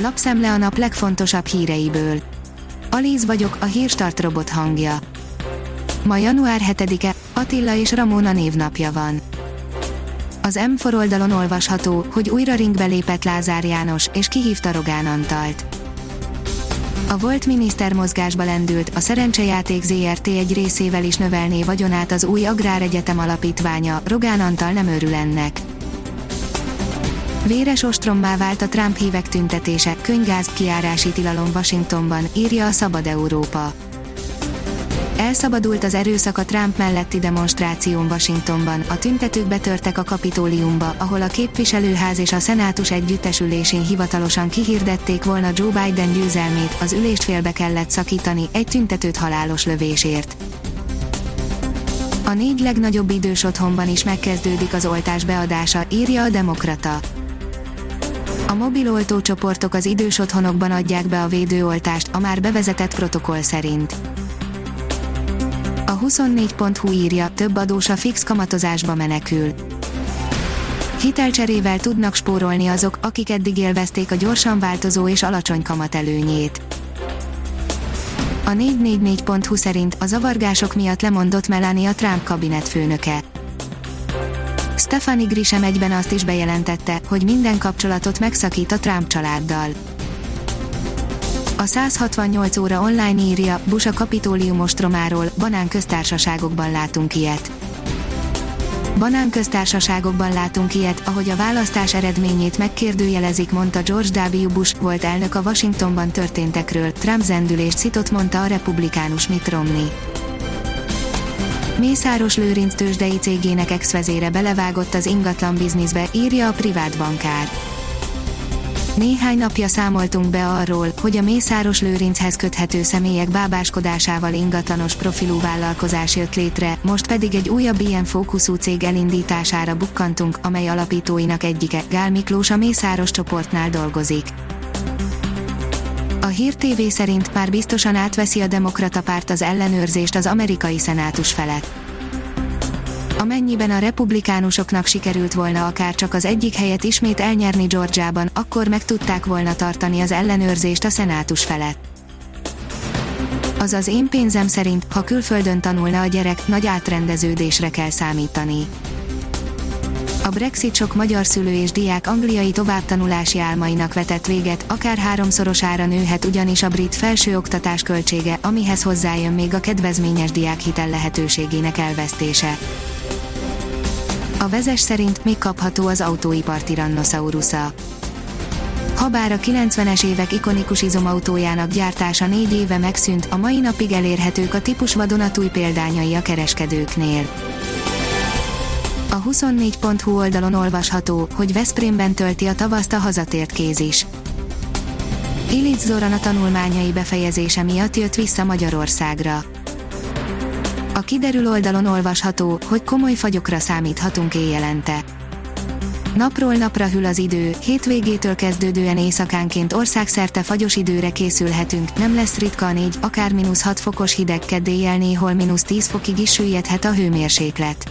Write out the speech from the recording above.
lapszemle a nap legfontosabb híreiből. Alíz vagyok, a hírstart robot hangja. Ma január 7-e, Attila és Ramona névnapja van. Az M4 oldalon olvasható, hogy újra ringbe lépett Lázár János, és kihívta Rogán Antalt. A volt miniszter mozgásba lendült, a szerencsejáték ZRT egy részével is növelné vagyonát az új Agráregyetem alapítványa, Rogán Antal nem örül ennek. Véres ostrombá vált a Trump hívek tüntetése, könygáz kiárási tilalom Washingtonban, írja a Szabad Európa. Elszabadult az erőszak a Trump melletti demonstráción Washingtonban, a tüntetők betörtek a kapitóliumba, ahol a képviselőház és a szenátus együttesülésén hivatalosan kihirdették volna Joe Biden győzelmét, az ülést félbe kellett szakítani, egy tüntetőt halálos lövésért. A négy legnagyobb idős otthonban is megkezdődik az oltás beadása, írja a Demokrata. A mobil oltócsoportok az idős otthonokban adják be a védőoltást, a már bevezetett protokoll szerint. A 24.hu írja, több adós a fix kamatozásba menekül. Hitelcserével tudnak spórolni azok, akik eddig élvezték a gyorsan változó és alacsony kamat előnyét. A 444.hu szerint a zavargások miatt lemondott Melania Trump kabinetfőnöke. Stefani Grisem egyben azt is bejelentette, hogy minden kapcsolatot megszakít a Trump családdal. A 168 óra online írja, Bush a kapitólium ostromáról, banán köztársaságokban látunk ilyet. Banán köztársaságokban látunk ilyet, ahogy a választás eredményét megkérdőjelezik, mondta George W. Bush, volt elnök a Washingtonban történtekről, Trump zendülést szitot mondta a republikánus Mitt Romney. Mészáros Lőrinc tőzsdei cégének ex-vezére belevágott az ingatlan bizniszbe, írja a privát bankár. Néhány napja számoltunk be arról, hogy a Mészáros Lőrinchez köthető személyek bábáskodásával ingatlanos profilú vállalkozás jött létre, most pedig egy újabb ilyen fókuszú cég elindítására bukkantunk, amely alapítóinak egyike, Gál Miklós a Mészáros csoportnál dolgozik. A Hír TV szerint már biztosan átveszi a demokrata párt az ellenőrzést az amerikai szenátus felett Amennyiben a republikánusoknak sikerült volna akár csak az egyik helyet ismét elnyerni Georgiában, akkor meg tudták volna tartani az ellenőrzést a szenátus felett. Az az én pénzem szerint, ha külföldön tanulna a gyerek, nagy átrendeződésre kell számítani. A Brexit sok magyar szülő és diák angliai továbbtanulási álmainak vetett véget, akár háromszorosára nőhet ugyanis a brit felsőoktatás költsége, amihez hozzájön még a kedvezményes diákhitel lehetőségének elvesztése. A vezes szerint még kapható az autóipar Tyrannosaurusza. Habár a 90-es évek ikonikus izomautójának gyártása négy éve megszűnt, a mai napig elérhetők a típus vadonatúj példányai a kereskedőknél. A 24.hu oldalon olvasható, hogy Veszprémben tölti a tavaszt a hazatért kéz is. Ilic Zoran a tanulmányai befejezése miatt jött vissza Magyarországra. A kiderül oldalon olvasható, hogy komoly fagyokra számíthatunk éjjelente. Napról napra hűl az idő, hétvégétől kezdődően éjszakánként országszerte fagyos időre készülhetünk, nem lesz ritka a 4, akár mínusz 6 fokos hideg kedélyel néhol mínusz 10 fokig is süllyedhet a hőmérséklet.